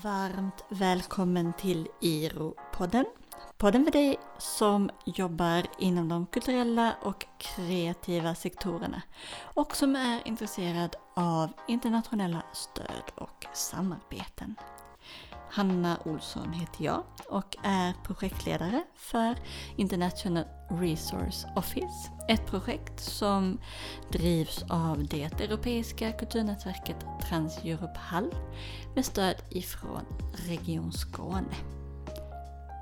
Varmt välkommen till IRO-podden. Podden för dig som jobbar inom de kulturella och kreativa sektorerna och som är intresserad av internationella stöd och samarbeten. Hanna Olsson heter jag och är projektledare för International Resource Office. Ett projekt som drivs av det europeiska kulturnätverket Trans-Europe Hall med stöd ifrån Region Skåne.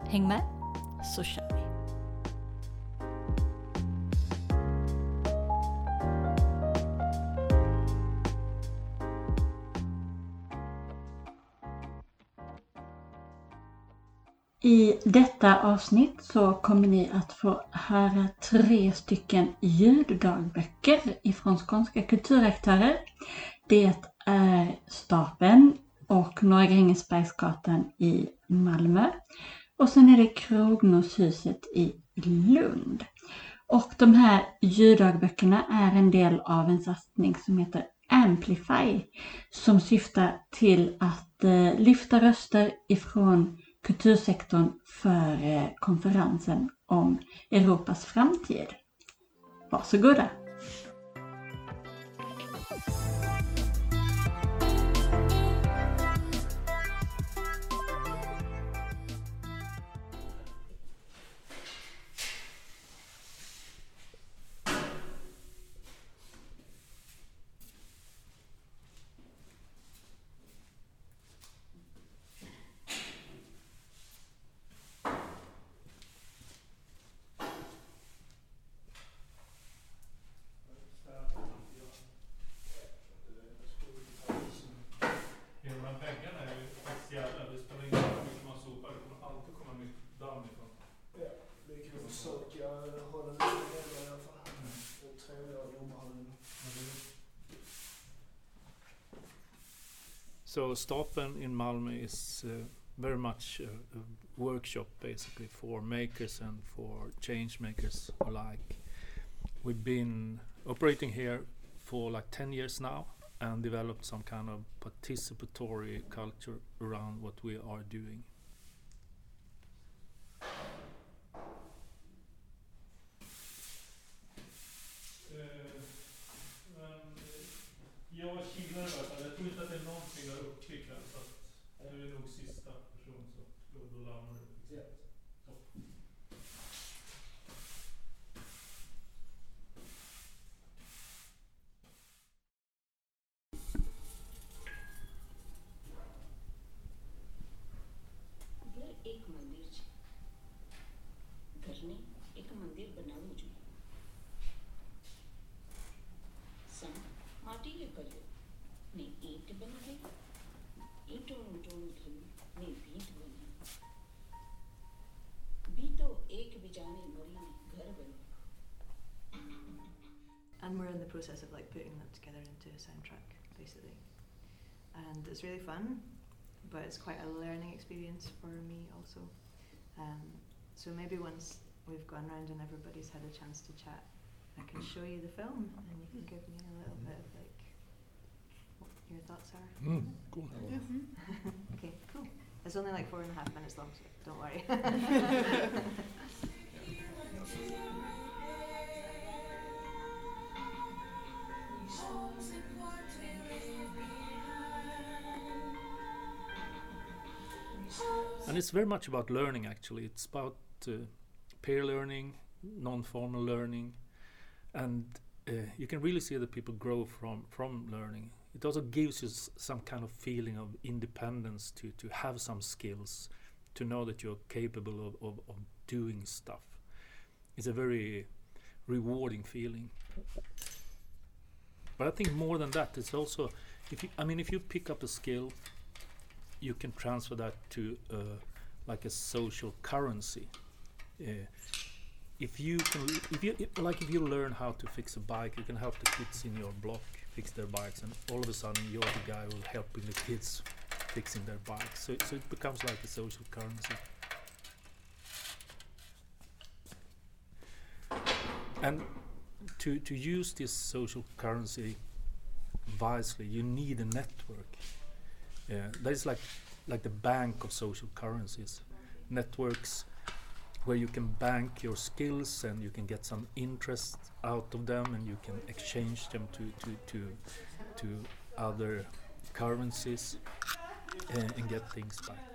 Häng med så kör vi! I detta avsnitt så kommer ni att få höra tre stycken ljuddagböcker ifrån skånska kulturaktörer. Det är Stapeln och Norra Grängesbergsgatan i Malmö. Och sen är det Krognoshuset i Lund. Och de här ljuddagböckerna är en del av en satsning som heter Amplify som syftar till att eh, lyfta röster ifrån kultursektorn för eh, konferensen om Europas framtid. Varsågoda! So Stapeln in Malmö is uh, very much a, a, workshop basically for makers and for change makers alike. We've been operating here for like 10 years now and developed some kind of participatory culture around what we are doing. Process of like putting that together into a soundtrack basically. And it's really fun but it's quite a learning experience for me also. Um, so maybe once we've gone around and everybody's had a chance to chat I can show you the film and you can give me a little bit of like what your thoughts are. Mm, cool. okay cool. It's only like four and a half minutes long so don't worry And it's very much about learning actually. It's about uh, peer learning, non formal learning, and uh, you can really see that people grow from, from learning. It also gives you some kind of feeling of independence to, to have some skills, to know that you're capable of, of, of doing stuff. It's a very rewarding feeling. But I think more than that, it's also if you, I mean, if you pick up a skill, you can transfer that to uh, like a social currency. Uh, if you can, if you if, like, if you learn how to fix a bike, you can help the kids in your block fix their bikes, and all of a sudden you're the guy who's helping the kids fixing their bikes. So, so it becomes like a social currency. And to to use this social currency wisely, you need a network. Yeah, that is like like the bank of social currencies, networks where you can bank your skills and you can get some interest out of them and you can exchange them to to to, to other currencies and, and get things back.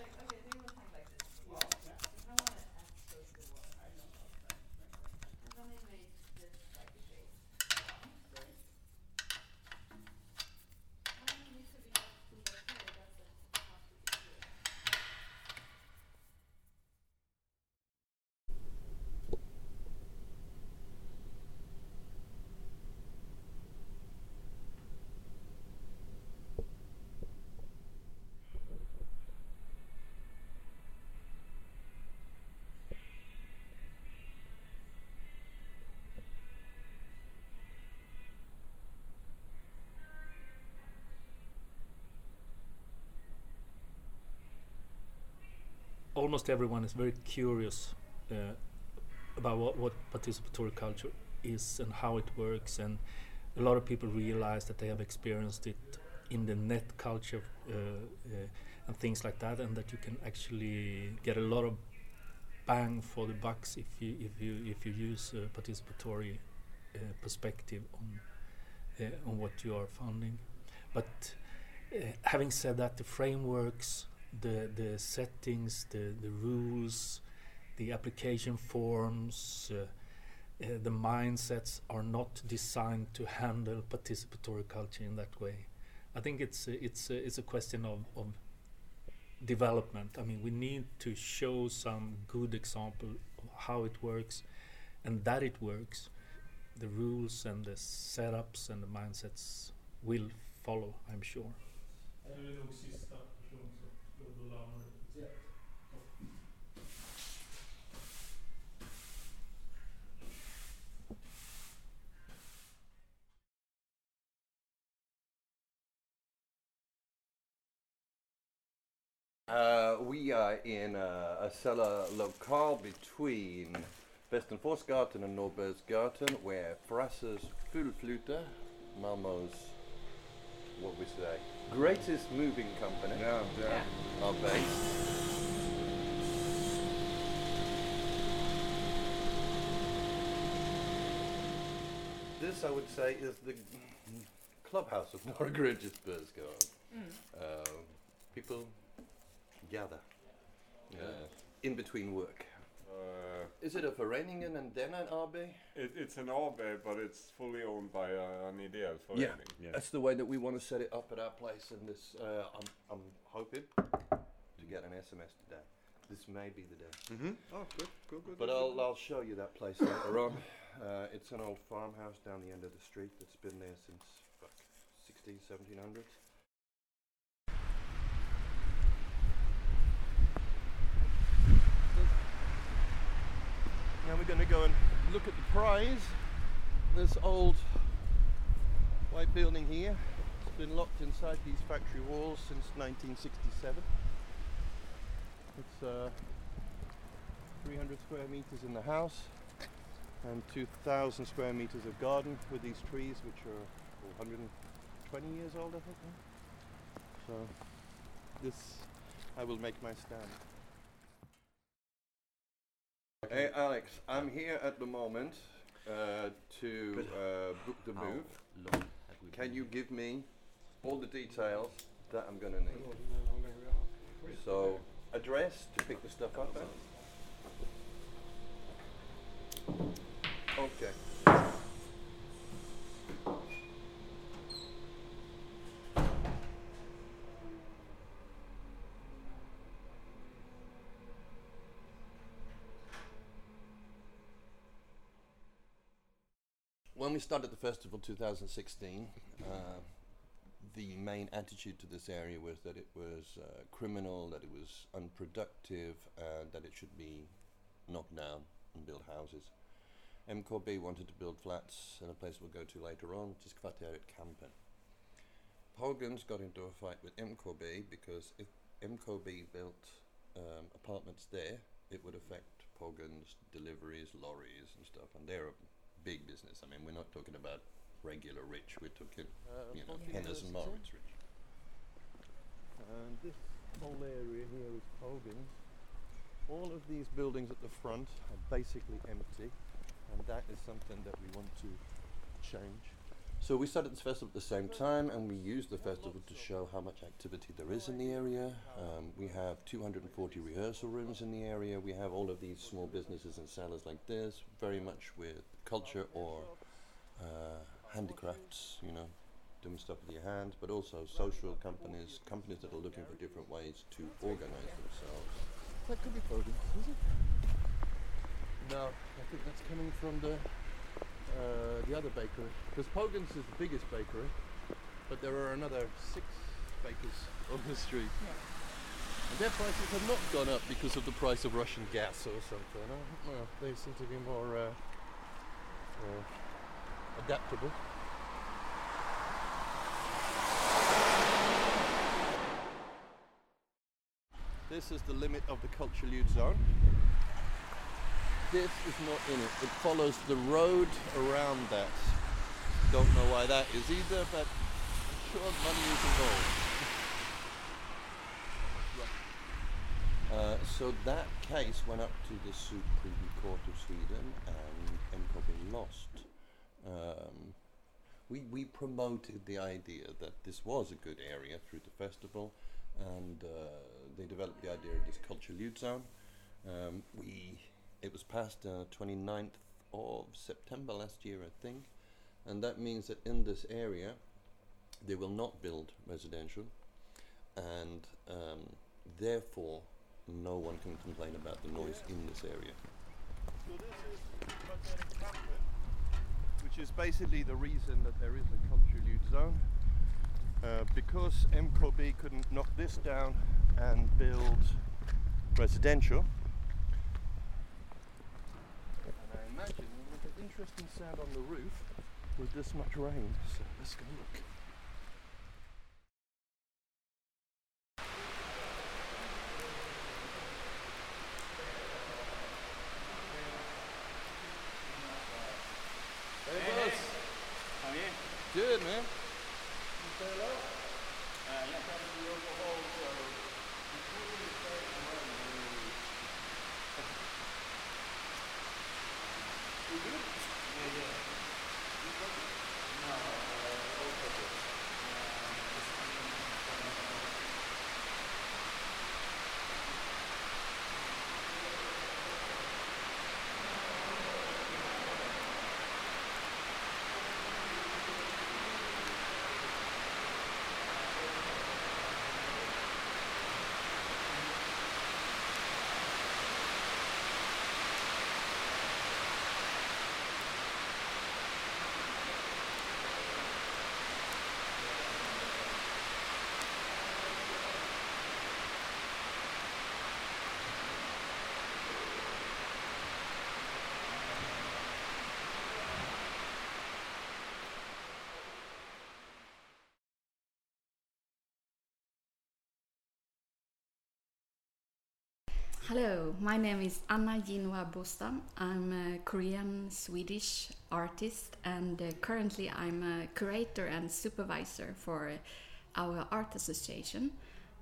Almost everyone is very curious uh, about what, what participatory culture is and how it works and a lot of people realize that they have experienced it in the net culture uh, uh, and things like that and that you can actually get a lot of bang for the bucks if you if you if you use a participatory uh, perspective on uh, on what you are funding. But uh, having said that the frameworks the the settings, the the rules, the application forms, uh, uh, the mindsets are not designed to handle participatory culture in that way. I think it's a, it's a, it's a question of, of development. I mean, we need to show some good example of how it works, and that it works. The rules and the setups and the mindsets will follow, I'm sure. Uh, we are in a, a cellar locale between Västanforsgatan and Norrbergsgatan where Frasses Fullflute, Malmo's, what we say, greatest moving company, Yeah, yeah. are based. This, I would say, is the clubhouse of Norra Grängesbergsgatan. Uh, people gather uh, in between work. Uh, Is it a Föreningen and then an AB? it, it's an AB, but it's fully owned by uh, an ideal Yeah. Yeah. That's the way that we want to set it up at our place, and this uh, I'm, I'm hoping to get an SMS today. This may be the day, Mm-hmm. Oh, good, good, good. but good, I'll good. I'll show you that place later on. Uh, it's an old farmhouse down the end of the street that's been there since fuck, 16, 1700s. Now we're going to go and look at the prize. This old white building here. It's been locked inside these factory walls since 1967. It's uh, 300 square meters in the house and 2,000 square meters of garden with these trees, which are 120 years old, I think. So this, I will make my stand. Hey Alex, I'm here at the moment uh, to uh, book the move. Can you give me all the details that I'm gonna need? So, address to pick the stuff up at? Okay. When we started the festival 2016, uh, the main attitude to this area was that it was uh, criminal, that it was unproductive, and that it should be knocked down and build houses. MKB wanted to build flats and a place we'll go to later on, which is Kvarteret Kampen. Pågens got into a fight with MKB because if MKB built um, apartments there, it would affect Pågens' deliveries, lorries, and stuff, and they're big business. I mean, we're not talking about regular rich, we're talking, you know, Hennes and Mauritz rich. And this whole area here is Hogan's. All of these buildings at the front are basically empty, and that is something that we want to change. So we started this festival at the same time, and we used the festival to show how much activity there is in the area. Um, we have 240 rehearsal rooms in the area. We have all of these small businesses and sellers like this, very much with culture or uh, handicrafts, you know, doing stuff with your hands, but also social companies, companies that are looking for different ways to organize themselves. That could be Foden, is it? No, I think that's coming from the uh, the other bakery. Because Pågens is the biggest bakery, but there are another six bakers on the street. And their prices have not gone up because of the price of Russian gas or something. I don't know. They seem to be more uh, uh, adaptable. This is the limit of the cultural youth zone. This is not in it. It follows the road around that. Don't know why that is either, but I'm sure money is involved. Uh, so that case went up to the Supreme Court of Sweden and MKB lost. Um, we, we promoted the idea that this was a good area through the festival and uh, they developed the idea of this youth zone. Um, we it was passed uh, 29th of September last year, I think, and that means that in this area they will not build residential, and um, therefore no one can complain about the noise in this area. So this is which is basically the reason that there is a cultural youth zone. Uh, because MKB couldn't knock this down and build residential, and I imagine with an interesting sound on the roof with this much rain. So let's go look. Hey, boss. How are you? Good, man. Hello, my name is Anna Jinwa Bostam. I'm a Korean Swedish artist, and uh, currently I'm a curator and supervisor for our art association.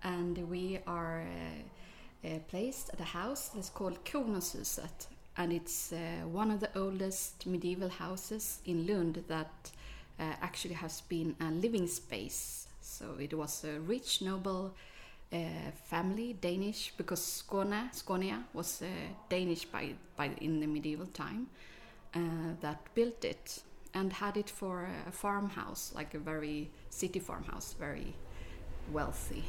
And we are uh, uh, placed at a house that's called Krognoshuset, and it's uh, one of the oldest medieval houses in Lund that uh, actually has been a living space. So it was a rich, noble uh, family, Danish, because Skåne, Skånia was uh, Danish by, by in the medieval time, uh, that built it and had it for a farmhouse, like a very city farmhouse, very wealthy.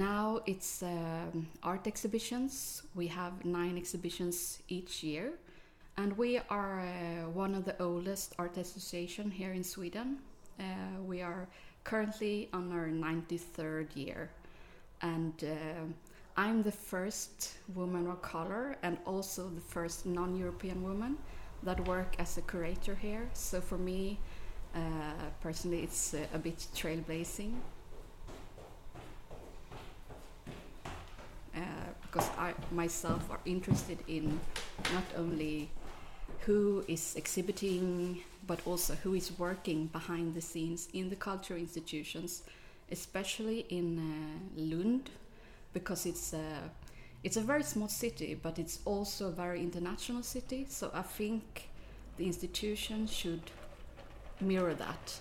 Now it's um, art exhibitions. We have nine exhibitions each year, and we are uh, one of the oldest art association here in Sweden. Uh, we are currently on our 93rd year, and uh, I'm the first woman of color and also the first non-European woman that work as a curator here. So for me, uh, personally, it's uh, a bit trailblazing. Uh, because I myself are interested in not only who is exhibiting but also who is working behind the scenes in the cultural institutions, especially in uh, Lund, because it's a it's a very small city, but it's also a very international city. So I think the institution should mirror that.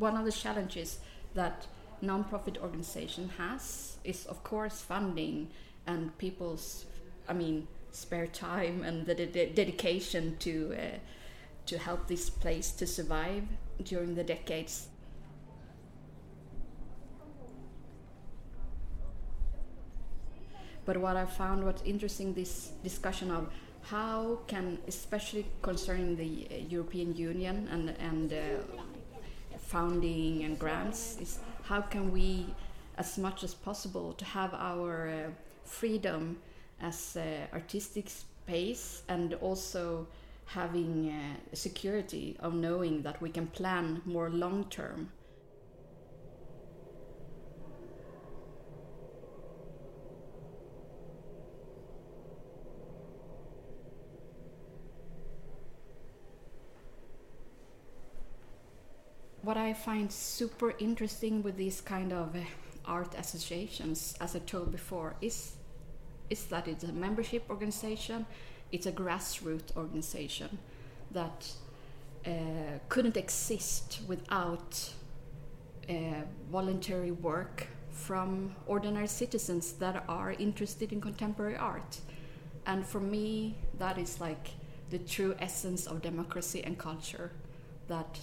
One of the challenges that non-profit organization has is of course funding and people's i mean spare time and the de- dedication to uh, to help this place to survive during the decades. But what i found what's interesting this discussion of how can especially concerning the uh, european union and and uh, funding and grants is how can we as much as possible to have our uh, freedom as uh, artistic space and also having uh, security of knowing that we can plan more long term what I find super interesting with these kind of uh, art associations, as I told before, is is that it's a membership organization, it's a grassroots organization that uh, couldn't exist without uh, voluntary work from ordinary citizens that are interested in contemporary art. And for me, that is like the true essence of democracy and culture. That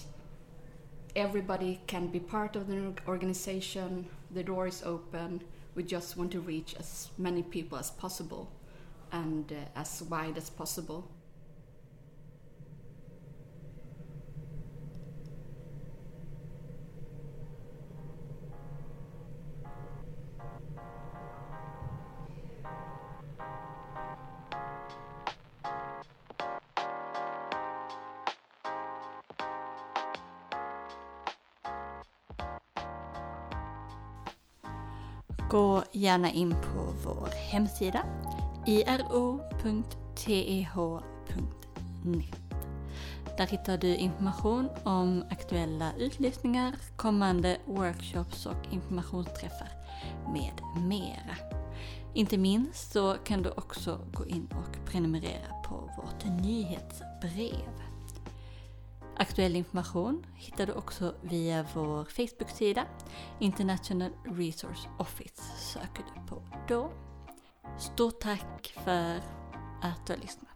everybody can be part of the organization. The door is open. We just want to reach as many people as possible and uh, as wide as possible. Gärna in på vår hemsida iro.teh.net. E e. Där hittar du information om aktuella utlysningar, kommande workshops och informationsträffar med mera. Inte minst så kan du också gå in och prenumerera på vårt nyhetsbrev. Aktuell information hittar du också via vår Facebook-sida International Resource Office söker du på då. Stort tack för att du har lyssnat.